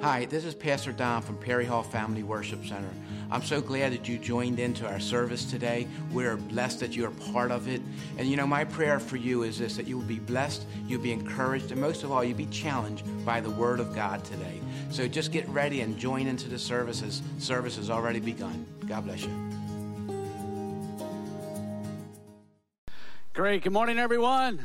Hi, this is Pastor Don from Perry Hall Family Worship Center. I'm so glad that you joined into our service today. We're blessed that you're part of it. And you know, my prayer for you is this that you will be blessed, you'll be encouraged, and most of all, you'll be challenged by the Word of God today. So just get ready and join into the services. Service has already begun. God bless you. Great. Good morning, everyone.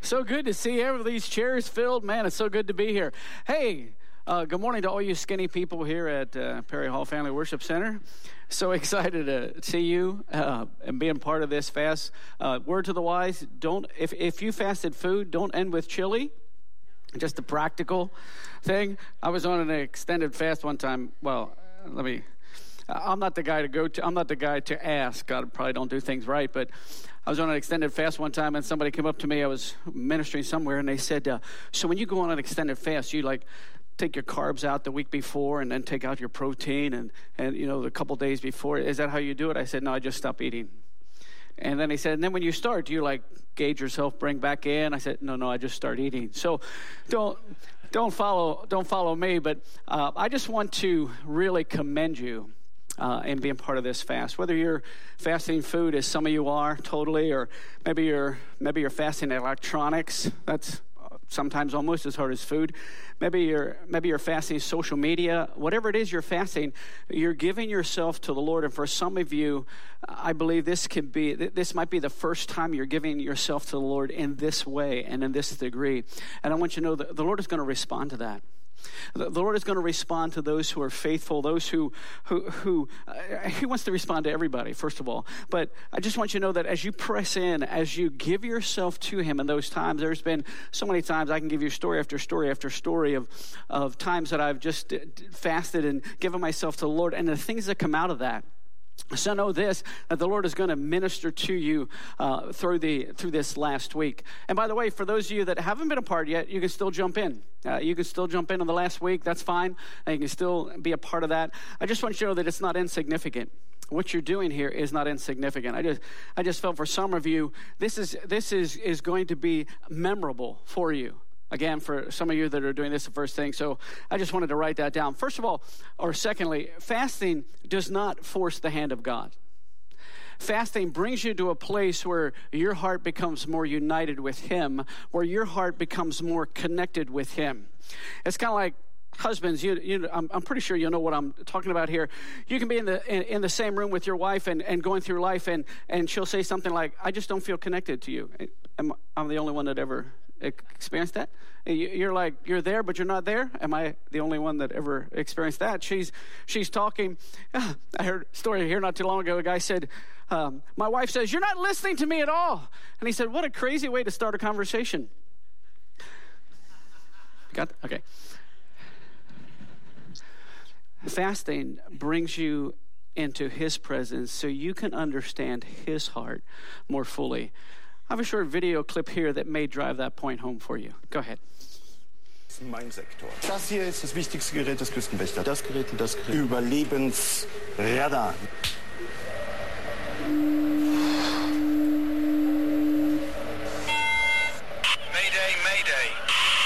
So good to see all these chairs filled. Man, it's so good to be here. Hey, uh, good morning to all you skinny people here at uh, Perry Hall Family Worship Center. So excited to see you uh, and being part of this fast. Uh, word to the wise: don't if if you fasted food, don't end with chili. Just a practical thing. I was on an extended fast one time. Well, let me. I'm not the guy to go to. I'm not the guy to ask. God probably don't do things right, but I was on an extended fast one time, and somebody came up to me. I was ministering somewhere, and they said, uh, "So when you go on an extended fast, you like take your carbs out the week before and then take out your protein and, and you know, the couple days before. Is that how you do it? I said, no, I just stop eating. And then he said, and then when you start, do you like gauge yourself, bring back in? I said, no, no, I just start eating. So don't, don't follow, don't follow me, but uh, I just want to really commend you uh, and being part of this fast. Whether you're fasting food, as some of you are, totally, or maybe you're maybe you're fasting electronics. That's sometimes almost as hard as food. Maybe you're maybe you're fasting social media. Whatever it is you're fasting, you're giving yourself to the Lord. And for some of you, I believe this can be this might be the first time you're giving yourself to the Lord in this way and in this degree. And I want you to know that the Lord is going to respond to that. The Lord is going to respond to those who are faithful, those who, who, who uh, He wants to respond to everybody, first of all. But I just want you to know that as you press in, as you give yourself to Him in those times, there's been so many times I can give you story after story after story of, of times that I've just fasted and given myself to the Lord, and the things that come out of that. So know this that the Lord is going to minister to you uh, through the through this last week. And by the way, for those of you that haven't been a part yet, you can still jump in. Uh, you can still jump in on the last week. That's fine. And you can still be a part of that. I just want you to know that it's not insignificant. What you're doing here is not insignificant. I just I just felt for some of you this is this is is going to be memorable for you again for some of you that are doing this the first thing so i just wanted to write that down. First of all or secondly fasting does not force the hand of god. Fasting brings you to a place where your heart becomes more united with Him, where your heart becomes more connected with Him. It's kind of like husbands you, you I'm, I'm, pretty sure you know what i'm talking about here. You can be in the in, in, the same room with your wife and, and going through life and and she'll say something like i just don't feel connected to you. Am, i'm the only one that ever experienced that? You're like you're there, but you're not there. Am I the only one that ever experienced that? She's she's talking. I heard a story here not too long ago. A guy said, um, "My wife says you're not listening to me at all," and he said, "What a crazy way to start a conversation." Got okay. Fasting brings you into His presence so you can understand His heart more fully. I have a short video clip here that may drive that point home for you. Go ahead. Mein Sektor. Das hier ist das wichtigste Gerät des Küstenwächters. Das Gerät und das Gerät. Überlebensradar. Mayday, Mayday.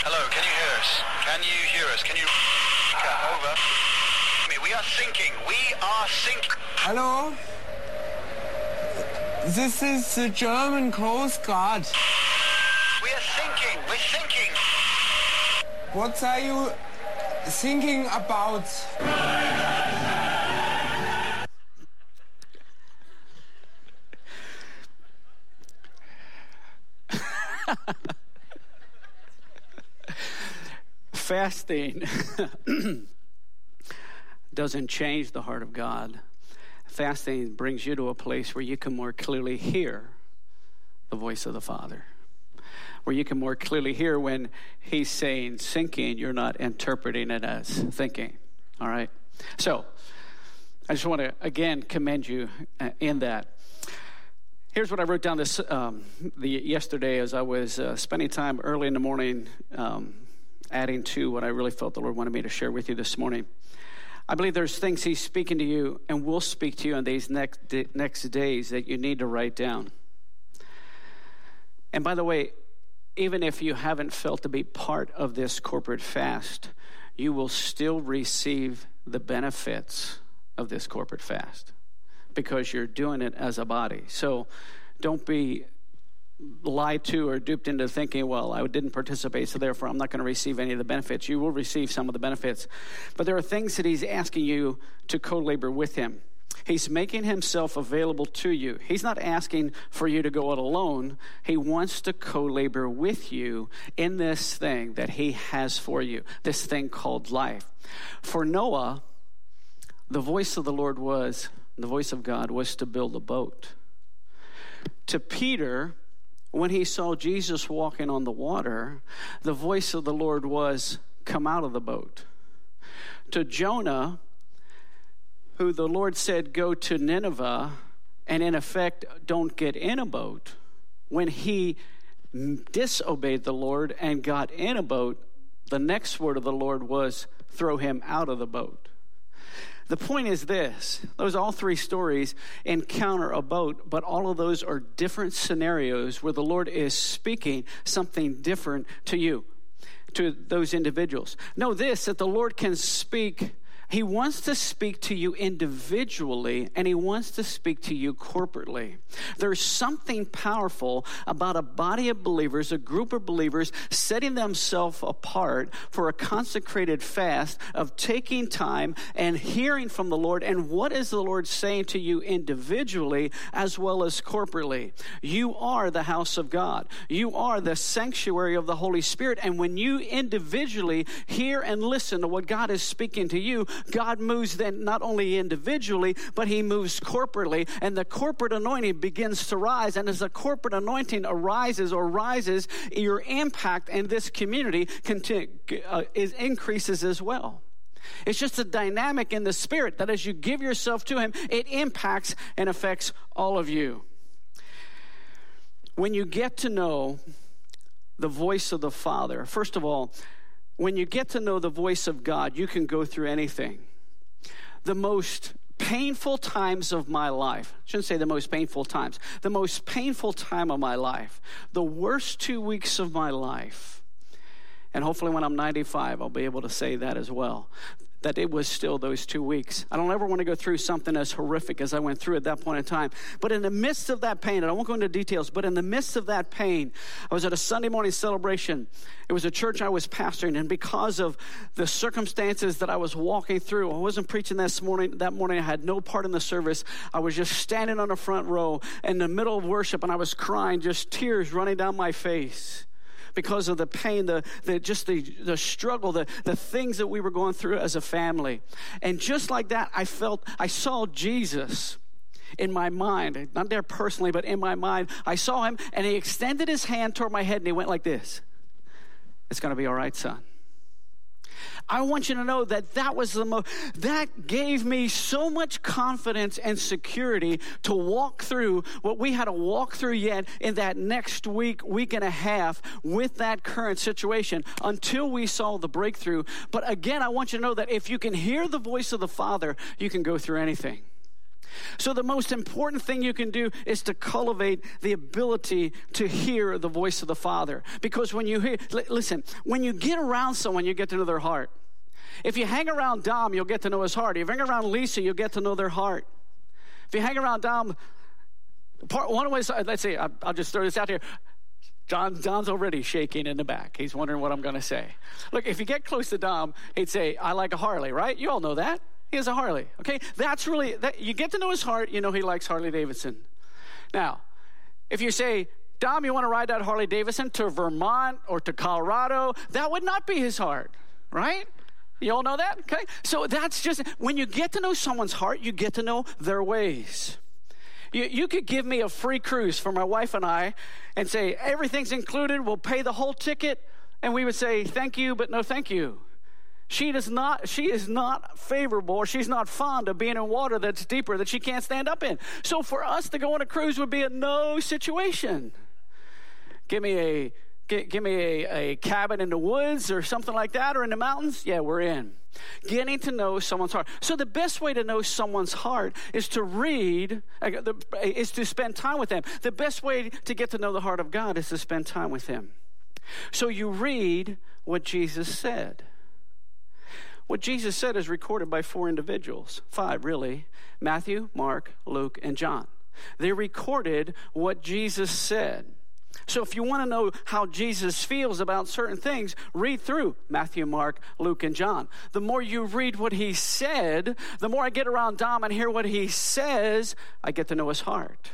Hello, can you hear us? Can you hear us? Can you... Over. We are sinking. We are sinking. Hello? This is the German Coast Guard. We are sinking. We're sinking. What are you thinking about? Fasting doesn't change the heart of God fasting brings you to a place where you can more clearly hear the voice of the Father. Where you can more clearly hear when He's saying sinking, you're not interpreting it as thinking. All right? So, I just want to again commend you uh, in that. Here's what I wrote down this um, the yesterday as I was uh, spending time early in the morning, um, adding to what I really felt the Lord wanted me to share with you this morning. I believe there's things He's speaking to you and will speak to you in these next, next days that you need to write down. And by the way, even if you haven't felt to be part of this corporate fast, you will still receive the benefits of this corporate fast because you're doing it as a body. So don't be lied to or duped into thinking, well, I didn't participate, so therefore I'm not going to receive any of the benefits. You will receive some of the benefits. But there are things that he's asking you to co labor with him. He's making himself available to you. He's not asking for you to go it alone. He wants to co labor with you in this thing that he has for you, this thing called life. For Noah, the voice of the Lord was, the voice of God was to build a boat. To Peter, when he saw Jesus walking on the water, the voice of the Lord was, Come out of the boat. To Jonah, who the Lord said, Go to Nineveh, and in effect, don't get in a boat, when he disobeyed the Lord and got in a boat, the next word of the Lord was, Throw him out of the boat. The point is this those all three stories encounter a boat, but all of those are different scenarios where the Lord is speaking something different to you, to those individuals. Know this that the Lord can speak he wants to speak to you individually and he wants to speak to you corporately. There's something powerful about a body of believers, a group of believers setting themselves apart for a consecrated fast of taking time and hearing from the Lord. And what is the Lord saying to you individually as well as corporately? You are the house of God, you are the sanctuary of the Holy Spirit. And when you individually hear and listen to what God is speaking to you, God moves then not only individually, but he moves corporately, and the corporate anointing begins to rise. And as the corporate anointing arises or rises, your impact in this community uh, is, increases as well. It's just a dynamic in the spirit that as you give yourself to him, it impacts and affects all of you. When you get to know the voice of the Father, first of all, when you get to know the voice of God, you can go through anything. The most painful times of my life, I shouldn't say the most painful times, the most painful time of my life, the worst two weeks of my life, and hopefully when I'm 95, I'll be able to say that as well that it was still those two weeks. I don't ever want to go through something as horrific as I went through at that point in time. But in the midst of that pain, and I won't go into details, but in the midst of that pain, I was at a Sunday morning celebration. It was a church I was pastoring, and because of the circumstances that I was walking through, I wasn't preaching this morning. That morning, I had no part in the service. I was just standing on the front row in the middle of worship, and I was crying, just tears running down my face because of the pain, the, the just the, the struggle, the, the things that we were going through as a family. And just like that, I felt, I saw Jesus in my mind, not there personally, but in my mind. I saw him and he extended his hand toward my head and he went like this It's going to be all right, son. I want you to know that that was the most, that gave me so much confidence and security to walk through what we had to walk through yet in that next week, week and a half with that current situation until we saw the breakthrough. But again, I want you to know that if you can hear the voice of the Father, you can go through anything. So, the most important thing you can do is to cultivate the ability to hear the voice of the Father. Because when you hear, listen, when you get around someone, you get to know their heart. If you hang around Dom, you'll get to know his heart. If you hang around Lisa, you'll get to know their heart. If you hang around Dom, part, one way, let's see, I'll, just throw this out here. John, John's already shaking in the back. He's wondering what I'm going to say. Look, if you get close to Dom, he'd say, I like a Harley, right? You all know that. He has a Harley. Okay, that's really that, you get to know his heart. You know he likes Harley Davidson. Now, if you say, Dom, you want to ride that Harley Davidson to Vermont or to Colorado, that would not be his heart, right? You all know that? Okay. So that's just when you get to know someone's heart, you get to know their ways. You, you could give me a free cruise for my wife and I and say, everything's included, we'll pay the whole ticket. And we would say, thank you, but no thank you. She does not, she is not favorable, or she's not fond of being in water that's deeper that she can't stand up in. So for us to go on a cruise would be a no situation. Give me a give, give me a, a cabin in the woods or something like that, or in the mountains. Yeah, we're in. Getting to know someone's heart. So the best way to know someone's heart is to read, uh, is to spend time with them. The best way to get to know the heart of God is to spend time with Him. So you read what Jesus said. What Jesus said is recorded by four individuals, five really Matthew, Mark, Luke, and John. They recorded what Jesus said. So if you want to know how Jesus feels about certain things, read through Matthew, Mark, Luke, and John. The more you read what he said, the more I get around Dom and hear what he says, I get to know his heart.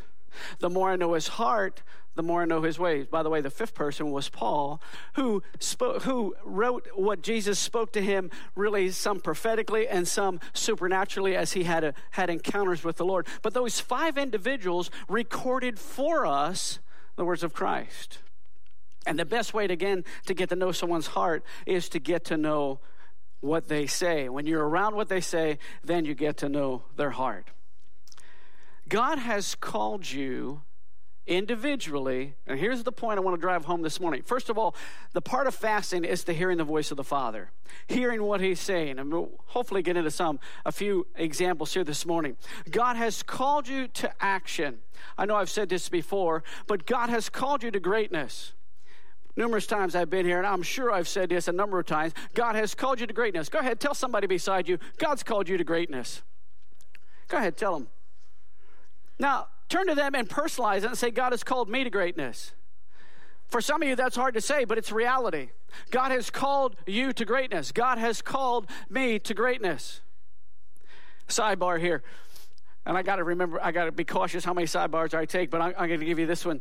The more I know his heart, the more I know his ways. By the way, the fifth person was Paul, who spoke, who wrote what Jesus spoke to him, really some prophetically and some supernaturally as he had a, had encounters with the Lord. But those five individuals recorded for us the words of Christ. And the best way to, again to get to know someone's heart is to get to know what they say. When you're around what they say, then you get to know their heart. God has called you individually, and here's the point I want to drive home this morning. First of all, the part of fasting is to hearing the voice of the Father, hearing what He's saying, and we'll hopefully get into some a few examples here this morning. God has called you to action. I know I've said this before, but God has called you to greatness. Numerous times I've been here, and I'm sure I've said this a number of times. God has called you to greatness. Go ahead, tell somebody beside you, God's called you to greatness. Go ahead, tell them. Now, turn to them and personalize it and say, God has called me to greatness. For some of you, that's hard to say, but it's reality. God has called you to greatness. God has called me to greatness. Sidebar here. And I got to remember, I got to be cautious how many sidebars I take, but I'm, I'm going to give you this one.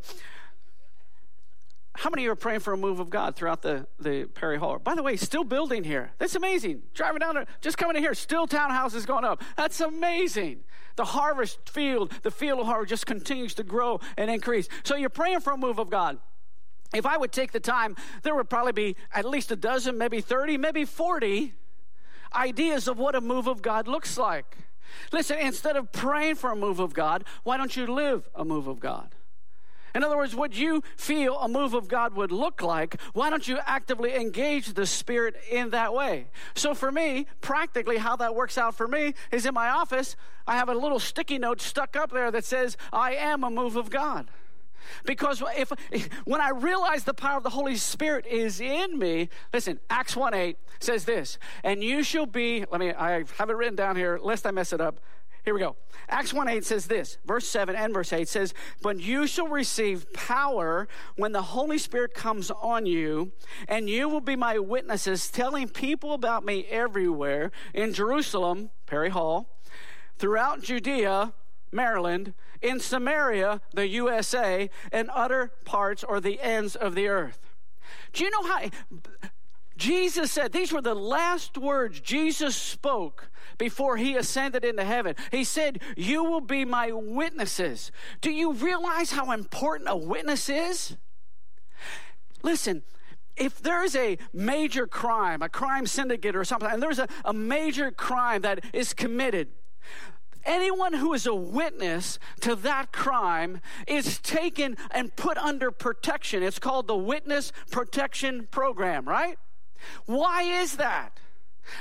How many of you are praying for a move of God throughout the, the Perry Hall? By the way, still building here. That's amazing. Driving down there, just coming in here, still townhouses going up. That's amazing. The harvest field, the field of harvest just continues to grow and increase. So you're praying for a move of God. If I would take the time, there would probably be at least a dozen, maybe 30, maybe 40 ideas of what a move of God looks like. Listen, instead of praying for a move of God, why don't you live a move of God? In other words, what you feel a move of God would look like, why don't you actively engage the Spirit in that way? So, for me, practically, how that works out for me is in my office, I have a little sticky note stuck up there that says, I am a move of God. Because if, when I realize the power of the Holy Spirit is in me, listen, Acts 1 8 says this, and you shall be, let me, I have it written down here, lest I mess it up. Here we go. Acts 1 8 says this, verse 7 and verse 8 says, But you shall receive power when the Holy Spirit comes on you, and you will be my witnesses, telling people about me everywhere in Jerusalem, Perry Hall, throughout Judea, Maryland, in Samaria, the USA, and other parts or the ends of the earth. Do you know how Jesus said, these were the last words Jesus spoke before he ascended into heaven. He said, You will be my witnesses. Do you realize how important a witness is? Listen, if there's a major crime, a crime syndicate or something, and there's a, a major crime that is committed, anyone who is a witness to that crime is taken and put under protection. It's called the Witness Protection Program, right? Why is that?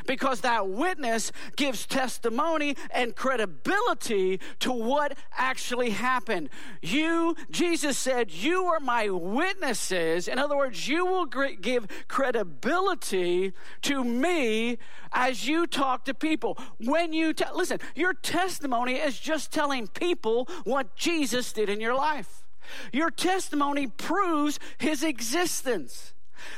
Because that witness gives testimony and credibility to what actually happened. You, Jesus said, you are my witnesses. In other words, you will give credibility to me as you talk to people. When you te- listen, your testimony is just telling people what Jesus did in your life. Your testimony proves his existence.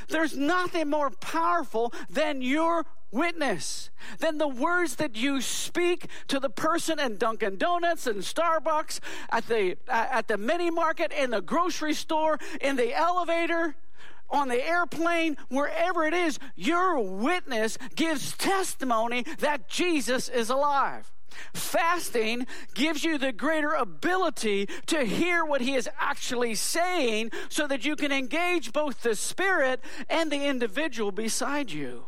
There's nothing more powerful than your witness, than the words that you speak to the person in Dunkin' Donuts and Starbucks, at the, at the mini market, in the grocery store, in the elevator, on the airplane, wherever it is, your witness gives testimony that Jesus is alive. Fasting gives you the greater ability to hear what he is actually saying so that you can engage both the spirit and the individual beside you.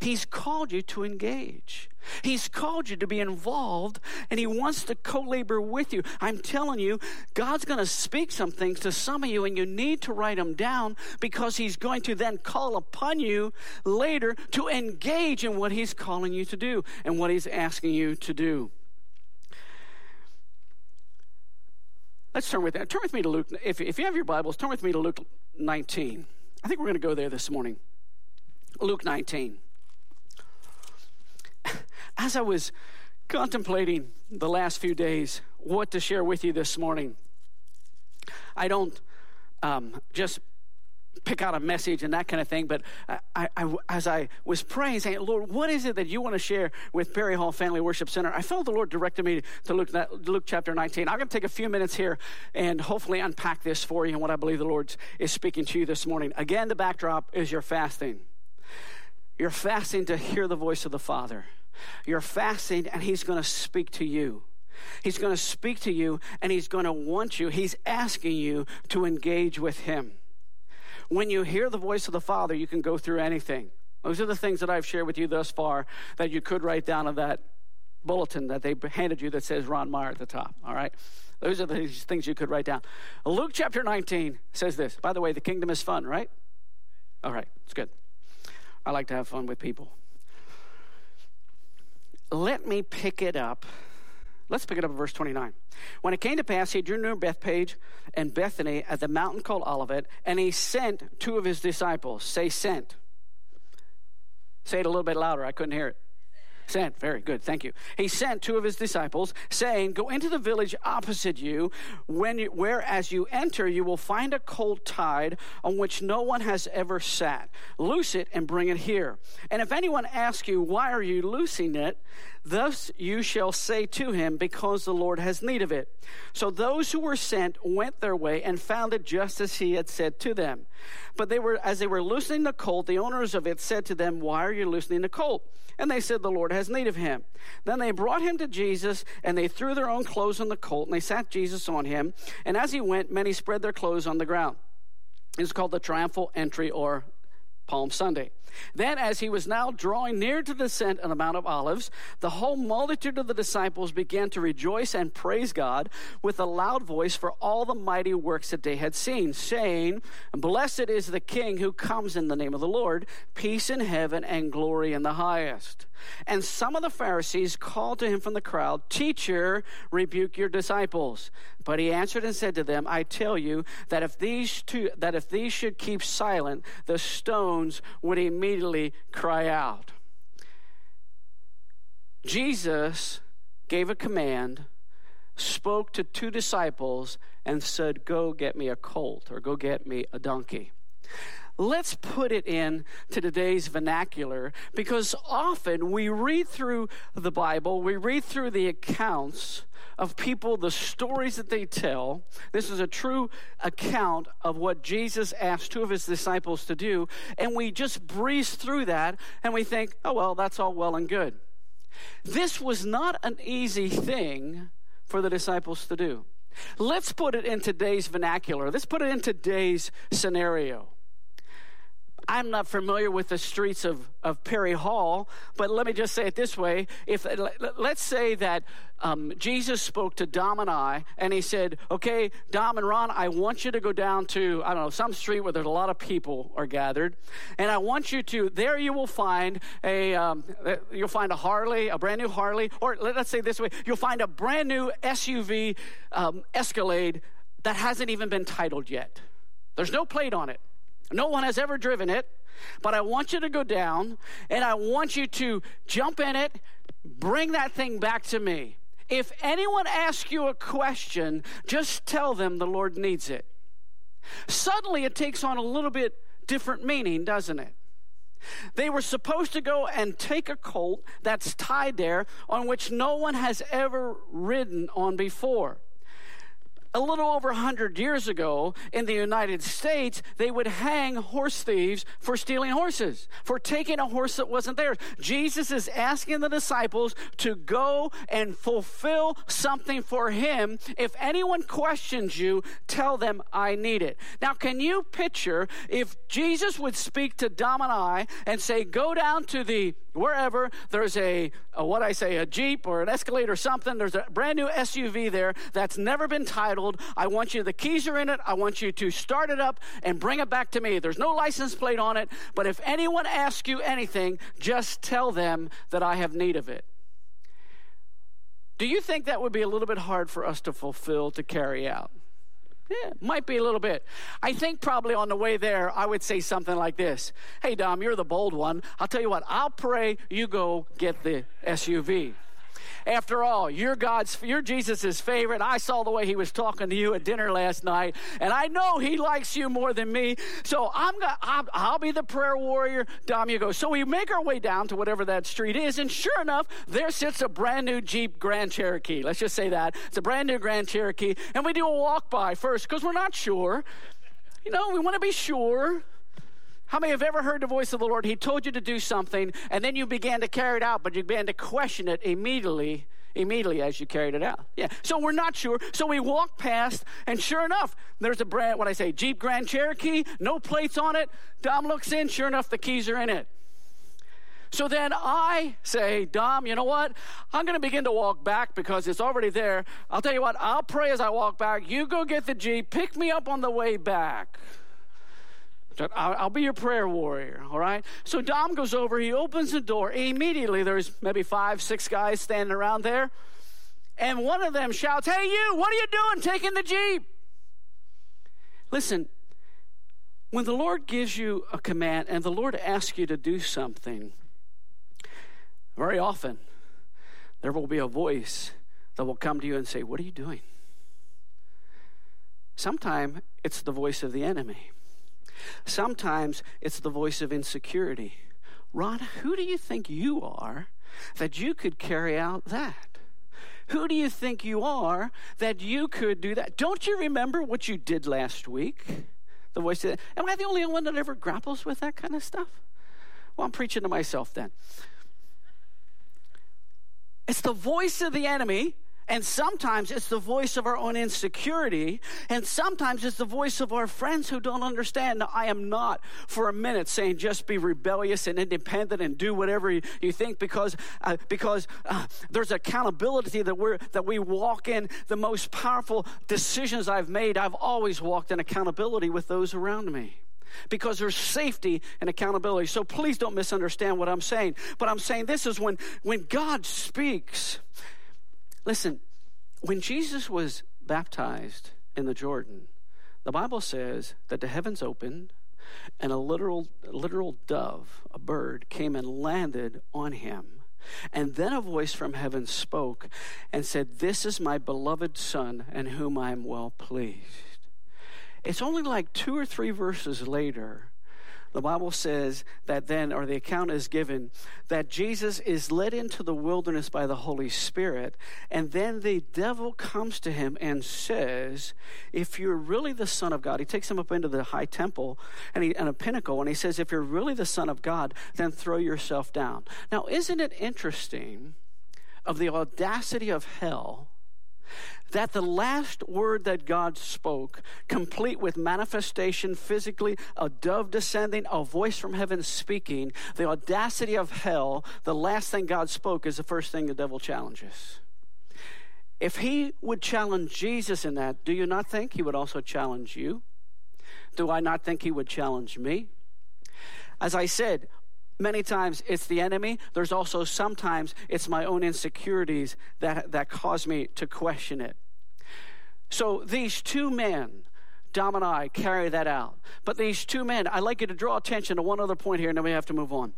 He's called you to engage. He's called you to be involved and he wants to co labor with you. I'm telling you, God's going to speak some things to some of you and you need to write them down because he's going to then call upon you later to engage in what he's calling you to do and what he's asking you to do. Let's turn with that. Turn with me to Luke. If, if you have your Bibles, turn with me to Luke 19. I think we're going to go there this morning. Luke 19. As I was contemplating the last few days what to share with you this morning, I don't um, just pick out a message and that kind of thing. But I, I, as I was praying, saying, Lord, what is it that you want to share with Perry Hall Family Worship Center? I felt the Lord directed me to Luke, Luke chapter 19. I'm going to take a few minutes here and hopefully unpack this for you and what I believe the Lord is speaking to you this morning. Again, the backdrop is your fasting. You're fasting to hear the voice of the Father. You're fasting, and He's going to speak to you. He's going to speak to you, and He's going to want you. He's asking you to engage with Him. When you hear the voice of the Father, you can go through anything. Those are the things that I've shared with you thus far that you could write down on that bulletin that they handed you that says Ron Myer at the top. All right? Those are the things you could write down. Luke chapter 19 says this. By the way, the kingdom is fun, right? All right, it's good. I like to have fun with people. Let me pick it up. Let's pick it up at verse 29. When it came to pass, he drew near Bethphage and Bethany at the mountain called Olivet, and he sent two of his disciples. Say, sent. Say it a little bit louder. I couldn't hear it. Sent. Very good. Thank you. He sent two of his disciples, saying, Go into the village opposite you, when you, where as you enter, you will find a colt tied on which no one has ever sat. Loose it and bring it here. And if anyone asks you, Why are you loosing it? Thus you shall say to him, Because the Lord has need of it. So those who were sent went their way and found it just as he had said to them. But they were, as they were loosening the colt, the owners of it said to them, Why are you loosening the colt? And they said, The Lord has need of him. Then they brought him to Jesus, and they threw their own clothes on the colt, and they sat Jesus on him. And as he went, many spread their clothes on the ground. It's called the triumphal entry or Palm Sunday. Then, as he was now drawing near to the ascent of the Mount of Olives, the whole multitude of the disciples began to rejoice and praise God with a loud voice for all the mighty works that they had seen, saying, Blessed is the King who comes in the name of the Lord, peace in heaven and glory in the highest. And some of the Pharisees called to him from the crowd, Teacher, rebuke your disciples. But he answered and said to them, I tell you that if these two that if these should keep silent, the stones would immediately cry out. Jesus gave a command, spoke to two disciples, and said, Go get me a colt or go get me a donkey. Let's put it in to today's vernacular because often we read through the Bible, we read through the accounts of people, the stories that they tell. This is a true account of what Jesus asked two of his disciples to do. And we just breeze through that and we think, oh, well, that's all well and good. This was not an easy thing for the disciples to do. Let's put it in today's vernacular. Let's put it in today's scenario. I'm not familiar with the streets of, of Perry Hall, but let me just say it this way. If let's say that um, Jesus spoke to Dom and I, and he said, "Okay, Dom and Ron, I want you to go down to I don't know some street where there's a lot of people are gathered, and I want you to there you will find a um, you'll find a Harley, a brand new Harley, or let's say this way, you'll find a brand new SUV um, Escalade that hasn't even been titled yet. There's no plate on it." No one has ever driven it, but I want you to go down and I want you to jump in it, bring that thing back to me. If anyone asks you a question, just tell them the Lord needs it. Suddenly it takes on a little bit different meaning, doesn't it? They were supposed to go and take a colt that's tied there on which no one has ever ridden on before a little over 100 years ago in the United States, they would hang horse thieves for stealing horses, for taking a horse that wasn't theirs. Jesus is asking the disciples to go and fulfill something for him. If anyone questions you, tell them I need it. Now, can you picture if Jesus would speak to Dom and I and say, go down to the wherever there's a, a, what I say, a Jeep or an Escalade or something, there's a brand new SUV there that's never been titled. I want you, the keys are in it. I want you to start it up and bring it back to me. There's no license plate on it, but if anyone asks you anything, just tell them that I have need of it. Do you think that would be a little bit hard for us to fulfill, to carry out? Yeah, might be a little bit. I think probably on the way there, I would say something like this Hey, Dom, you're the bold one. I'll tell you what, I'll pray you go get the SUV. After all, you're God's, you're Jesus's favorite. I saw the way he was talking to you at dinner last night, and I know he likes you more than me. So I'm gonna, I'll, I'll be the prayer warrior. Dom, you go. So we make our way down to whatever that street is, and sure enough, there sits a brand new Jeep Grand Cherokee. Let's just say that it's a brand new Grand Cherokee, and we do a walk by first because we're not sure. You know, we want to be sure. How many have ever heard the voice of the Lord? He told you to do something, and then you began to carry it out, but you began to question it immediately, immediately as you carried it out. Yeah. So we're not sure. So we walk past, and sure enough, there's a brand, what I say, Jeep Grand Cherokee, no plates on it. Dom looks in, sure enough, the keys are in it. So then I say, Dom, you know what? I'm going to begin to walk back because it's already there. I'll tell you what, I'll pray as I walk back. You go get the Jeep, pick me up on the way back. I'll be your prayer warrior, all right? So Dom goes over, he opens the door. Immediately, there's maybe five, six guys standing around there. And one of them shouts, Hey, you, what are you doing taking the Jeep? Listen, when the Lord gives you a command and the Lord asks you to do something, very often there will be a voice that will come to you and say, What are you doing? Sometimes it's the voice of the enemy. Sometimes it's the voice of insecurity. Ron, who do you think you are that you could carry out that? Who do you think you are that you could do that? Don't you remember what you did last week? The voice of, am I the only one that ever grapples with that kind of stuff? Well, I'm preaching to myself then. It's the voice of the enemy and sometimes it's the voice of our own insecurity. And sometimes it's the voice of our friends who don't understand. Now, I am not for a minute saying just be rebellious and independent and do whatever you, you think because, uh, because uh, there's accountability that, we're, that we walk in. The most powerful decisions I've made, I've always walked in accountability with those around me because there's safety and accountability. So please don't misunderstand what I'm saying. But I'm saying this is when, when God speaks, Listen, when Jesus was baptized in the Jordan, the Bible says that the heavens opened and a literal, literal dove, a bird, came and landed on him. And then a voice from heaven spoke and said, This is my beloved Son, in whom I am well pleased. It's only like two or three verses later the Bible says that then, or the account is given, that Jesus is led into the wilderness by the Holy Spirit, and then the devil comes to him and says, If you're really the Son of God, he takes him up into the high temple and, he, and a pinnacle, and he says, If you're really the Son of God, then throw yourself down. Now, isn't it interesting of the audacity of hell? That the last word that God spoke, complete with manifestation physically, a dove descending, a voice from heaven speaking, the audacity of hell, the last thing God spoke is the first thing the devil challenges. If he would challenge Jesus in that, do you not think he would also challenge you? Do I not think he would challenge me? As I said, many times it's the enemy. There's also sometimes it's my own insecurities that, that cause me to question it. So these two men, Dom and I, carry that out. But these two men, I'd like you to draw attention to one other point here, and then we have to move on.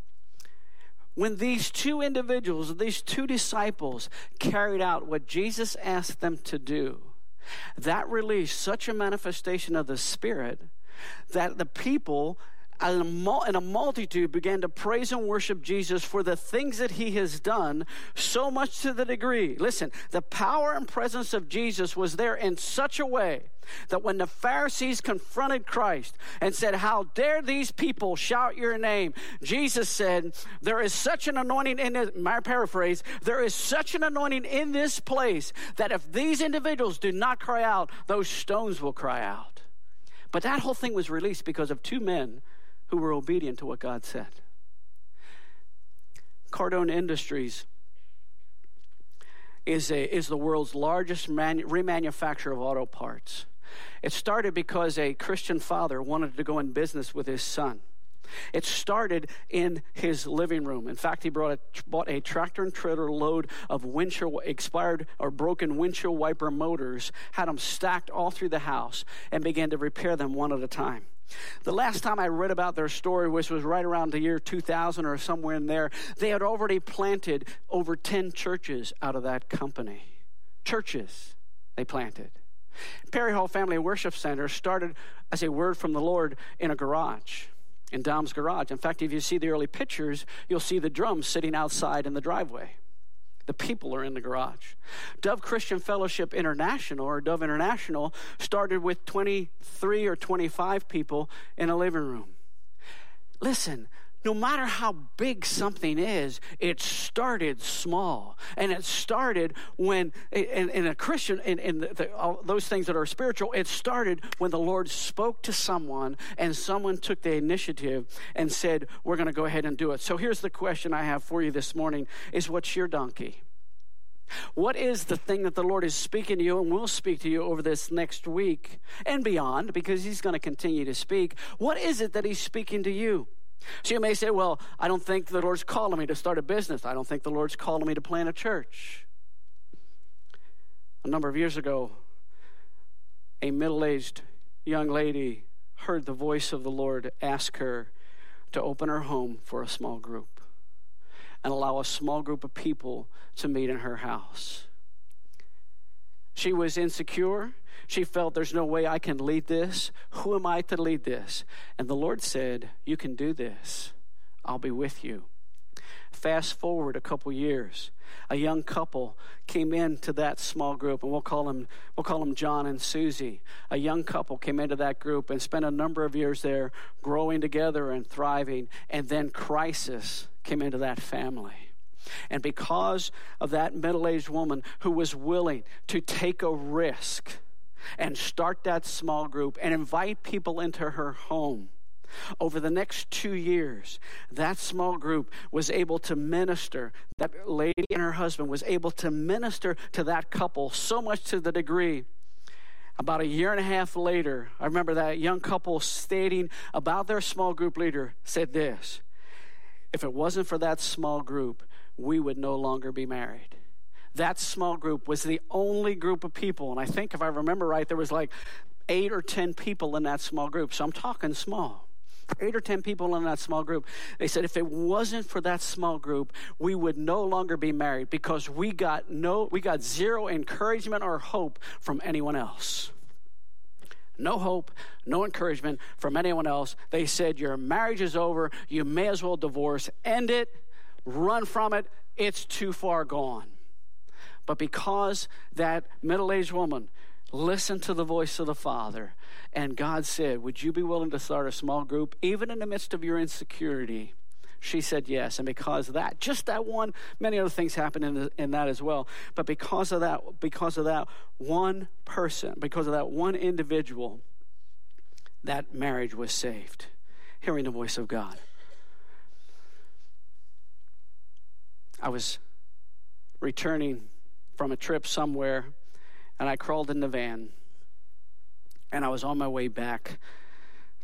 When these two individuals, these two disciples, carried out what Jesus asked them to do, that released such a manifestation of the Spirit that the people and a multitude began to praise and worship Jesus for the things that he has done, so much to the degree, listen, the power and presence of Jesus was there in such a way that when the Pharisees confronted Christ and said, How dare these people shout your name? Jesus said, There is such an anointing in this, my paraphrase, there is such an anointing in this place that if these individuals do not cry out, those stones will cry out. But that whole thing was released because of two men who were obedient to what God said. Cardone Industries is, a, is the world's largest manu- remanufacturer of auto parts. It started because a Christian father wanted to go in business with his son. It started in his living room. In fact, he brought a, bought a tractor and trailer load of windshield expired or broken windshield wiper motors, had them stacked all through the house, and began to repair them one at a time. The last time I read about their story, which was right around the year 2000 or somewhere in there, they had already planted over 10 churches out of that company. Churches they planted. Perry Hall Family Worship Center started as a word from the Lord in a garage in Dom's garage. In fact, if you see the early pictures, you'll see the drums sitting outside in the driveway. The people are in the garage. Dove Christian Fellowship International, or Dove International, started with 23 or 25 people in a living room. Listen, no matter how big something is, it started small. And it started when, in, in a Christian, in, in the, the, those things that are spiritual, it started when the Lord spoke to someone and someone took the initiative and said, We're going to go ahead and do it. So here's the question I have for you this morning is what's your donkey? What is the thing that the Lord is speaking to you and will speak to you over this next week and beyond because He's going to continue to speak? What is it that He's speaking to you? So you may say, Well, I don't think the Lord's calling me to start a business. I don't think the Lord's calling me to plant a church. A number of years ago, a middle aged young lady heard the voice of the Lord ask her to open her home for a small group and allow a small group of people to meet in her house. She was insecure. She felt there's no way I can lead this. Who am I to lead this? And the Lord said, You can do this. I'll be with you. Fast forward a couple years, a young couple came into that small group, and we'll call them we'll call them John and Susie. A young couple came into that group and spent a number of years there, growing together and thriving. And then crisis came into that family. And because of that middle aged woman who was willing to take a risk and start that small group and invite people into her home. Over the next two years, that small group was able to minister. That lady and her husband was able to minister to that couple so much to the degree about a year and a half later, I remember that young couple stating about their small group leader said this If it wasn't for that small group, we would no longer be married. That small group was the only group of people, and I think if I remember right, there was like eight or 10 people in that small group. So I'm talking small. Eight or 10 people in that small group. They said if it wasn't for that small group, we would no longer be married because we got no, we got zero encouragement or hope from anyone else no hope, no encouragement from anyone else. They said, Your marriage is over. You may as well divorce. End it run from it, it's too far gone. But because that middle aged woman listened to the voice of the Father, and God said, Would you be willing to start a small group, even in the midst of your insecurity? She said yes. And because of that, just that one, many other things happened in, the, in that as well. But because of that, because of that one person, because of that one individual, that marriage was saved. Hearing the voice of God. I was returning from a trip somewhere and I crawled in the van and I was on my way back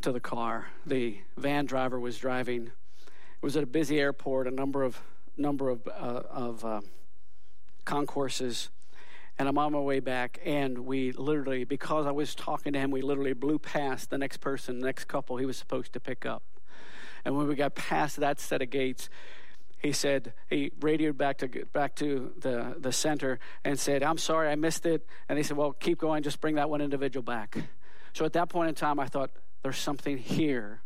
to the car. The van driver was driving. It was at a busy airport, a number of number of uh, of uh, concourses, and I'm on my way back. And we literally, because I was talking to him, we literally blew past the next person, the next couple he was supposed to pick up. And when we got past that set of gates, he said he radioed back to back to the the center and said, "I'm sorry, I missed it." And he said, "Well, keep going. Just bring that one individual back." So at that point in time, I thought there's something here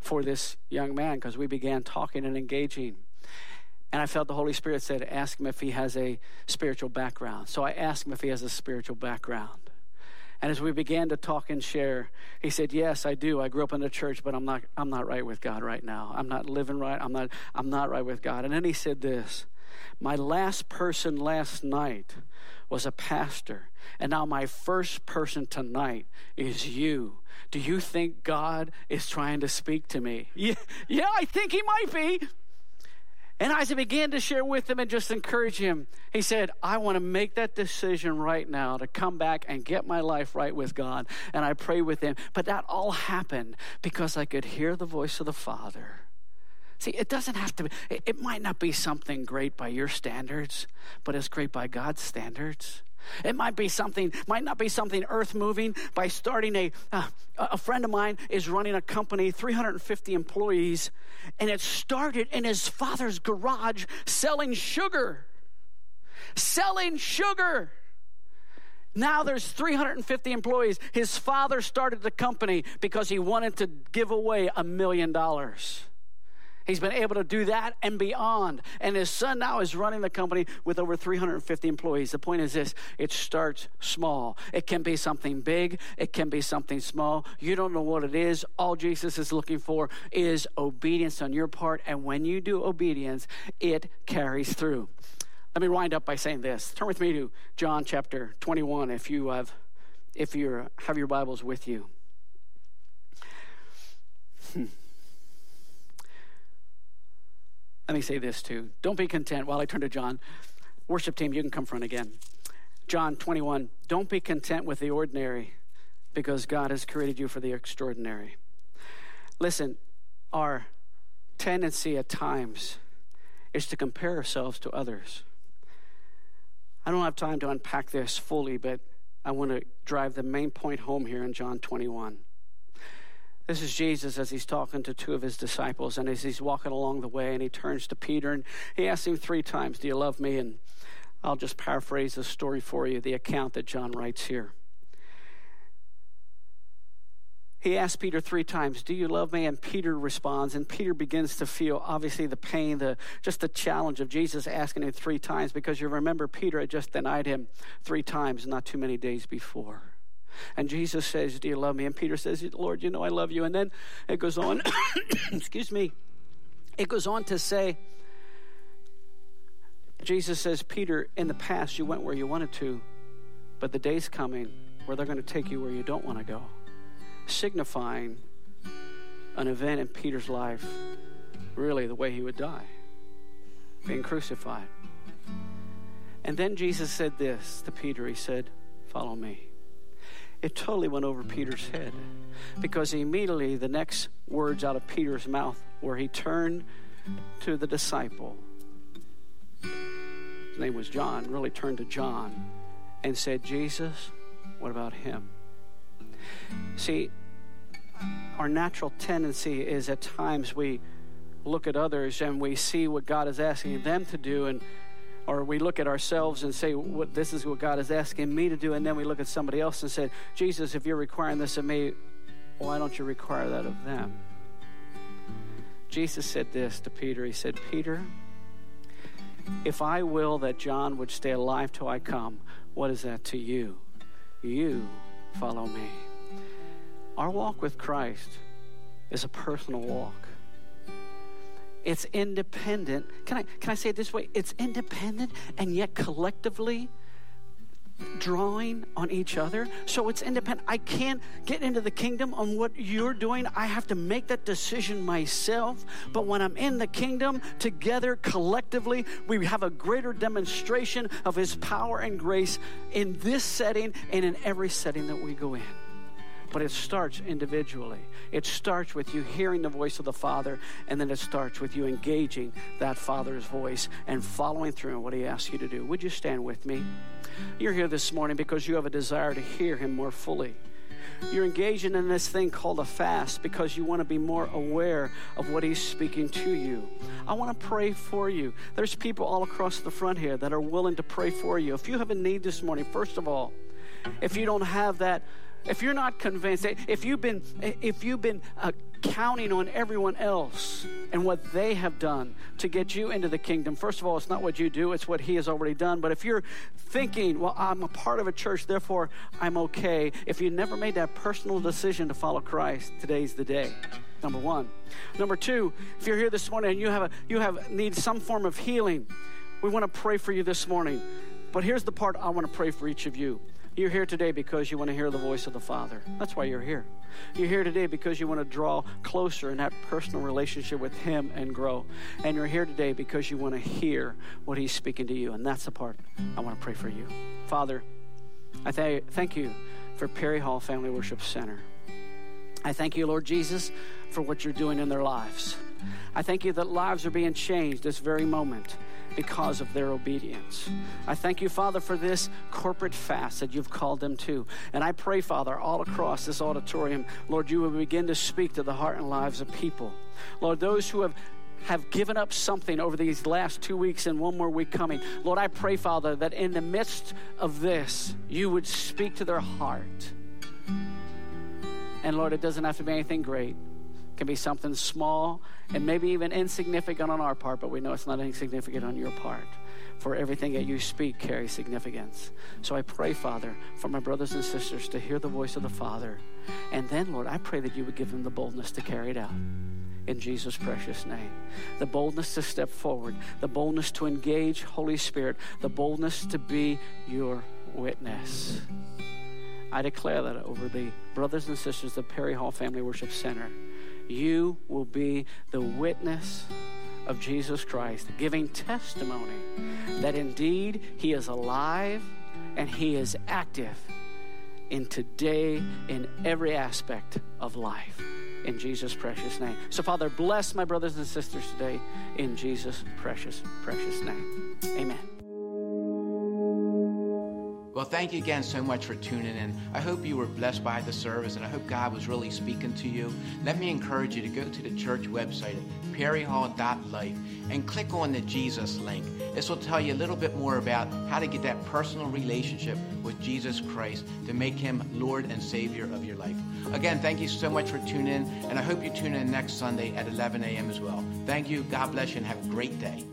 for this young man because we began talking and engaging. And I felt the Holy Spirit said, Ask him if he has a spiritual background. So I asked him if he has a spiritual background. And as we began to talk and share, he said, "Yes, I do. I grew up in the church, but I'm not I'm not right with God right now. I'm not living right. I'm not I'm not right with God." And then he said this, "My last person last night was a pastor, and now my first person tonight is you. Do you think God is trying to speak to me?" Yeah, yeah, I think he might be. And Isaac began to share with him and just encourage him. He said, I want to make that decision right now to come back and get my life right with God. And I pray with him. But that all happened because I could hear the voice of the Father. See, it doesn't have to be, it might not be something great by your standards, but it's great by God's standards. It might be something, might not be something earth moving by starting a, uh, a friend of mine is running a company, 350 employees, and it started in his father's garage selling sugar. Selling sugar. Now there's 350 employees. His father started the company because he wanted to give away a million dollars. He's been able to do that and beyond. And his son now is running the company with over 350 employees. The point is this it starts small. It can be something big, it can be something small. You don't know what it is. All Jesus is looking for is obedience on your part. And when you do obedience, it carries through. Let me wind up by saying this. Turn with me to John chapter 21 if you have if you have your Bibles with you. Hmm. Let me say this too. Don't be content while I turn to John. Worship team, you can come front again. John 21. Don't be content with the ordinary because God has created you for the extraordinary. Listen, our tendency at times is to compare ourselves to others. I don't have time to unpack this fully, but I want to drive the main point home here in John 21. This is Jesus as he's talking to two of his disciples, and as he's walking along the way, and he turns to Peter and he asks him three times, Do you love me? And I'll just paraphrase the story for you, the account that John writes here. He asks Peter three times, Do you love me? And Peter responds, and Peter begins to feel obviously the pain, the just the challenge of Jesus asking him three times, because you remember Peter had just denied him three times not too many days before. And Jesus says, Do you love me? And Peter says, Lord, you know I love you. And then it goes on, excuse me, it goes on to say, Jesus says, Peter, in the past you went where you wanted to, but the day's coming where they're going to take you where you don't want to go, signifying an event in Peter's life, really the way he would die, being crucified. And then Jesus said this to Peter He said, Follow me it totally went over Peter's head because immediately the next words out of Peter's mouth were he turned to the disciple, his name was John, really turned to John and said, Jesus, what about him? See, our natural tendency is at times we look at others and we see what God is asking them to do and or we look at ourselves and say, what, This is what God is asking me to do. And then we look at somebody else and say, Jesus, if you're requiring this of me, why don't you require that of them? Jesus said this to Peter He said, Peter, if I will that John would stay alive till I come, what is that to you? You follow me. Our walk with Christ is a personal walk. It's independent. Can I, can I say it this way? It's independent and yet collectively drawing on each other. So it's independent. I can't get into the kingdom on what you're doing. I have to make that decision myself. But when I'm in the kingdom, together, collectively, we have a greater demonstration of His power and grace in this setting and in every setting that we go in. But it starts individually. It starts with you hearing the voice of the Father, and then it starts with you engaging that Father's voice and following through on what He asks you to do. Would you stand with me? You're here this morning because you have a desire to hear Him more fully. You're engaging in this thing called a fast because you want to be more aware of what He's speaking to you. I want to pray for you. There's people all across the front here that are willing to pray for you. If you have a need this morning, first of all, if you don't have that, if you're not convinced, if you've been, if you've been uh, counting on everyone else and what they have done to get you into the kingdom, first of all, it's not what you do, it's what He has already done. But if you're thinking, well, I'm a part of a church, therefore I'm okay, if you never made that personal decision to follow Christ, today's the day. Number one. Number two, if you're here this morning and you have a, you have need some form of healing, we want to pray for you this morning. But here's the part I want to pray for each of you You're here today because you want to hear the voice of the Father. That's why you're here. You're here today because you want to draw closer in that personal relationship with Him and grow. And you're here today because you want to hear what He's speaking to you. And that's the part I want to pray for you. Father, I th- thank you for Perry Hall Family Worship Center. I thank you, Lord Jesus, for what you're doing in their lives. I thank you that lives are being changed this very moment because of their obedience. I thank you, Father, for this corporate fast that you've called them to. And I pray, Father, all across this auditorium, Lord, you will begin to speak to the heart and lives of people. Lord, those who have have given up something over these last two weeks and one more week coming. Lord, I pray, Father, that in the midst of this, you would speak to their heart. And Lord, it doesn't have to be anything great can be something small and maybe even insignificant on our part, but we know it's not insignificant on your part. For everything that you speak carries significance. So I pray, Father, for my brothers and sisters to hear the voice of the Father. And then, Lord, I pray that you would give them the boldness to carry it out. In Jesus' precious name. The boldness to step forward, the boldness to engage Holy Spirit, the boldness to be your witness. I declare that over the brothers and sisters of Perry Hall Family Worship Center you will be the witness of Jesus Christ, giving testimony that indeed He is alive and He is active in today in every aspect of life. In Jesus' precious name. So, Father, bless my brothers and sisters today in Jesus' precious, precious name. Amen. Well, thank you again so much for tuning in. I hope you were blessed by the service and I hope God was really speaking to you. Let me encourage you to go to the church website at perryhall.life and click on the Jesus link. This will tell you a little bit more about how to get that personal relationship with Jesus Christ to make him Lord and Savior of your life. Again, thank you so much for tuning in, and I hope you tune in next Sunday at 11 a.m. as well. Thank you. God bless you, and have a great day.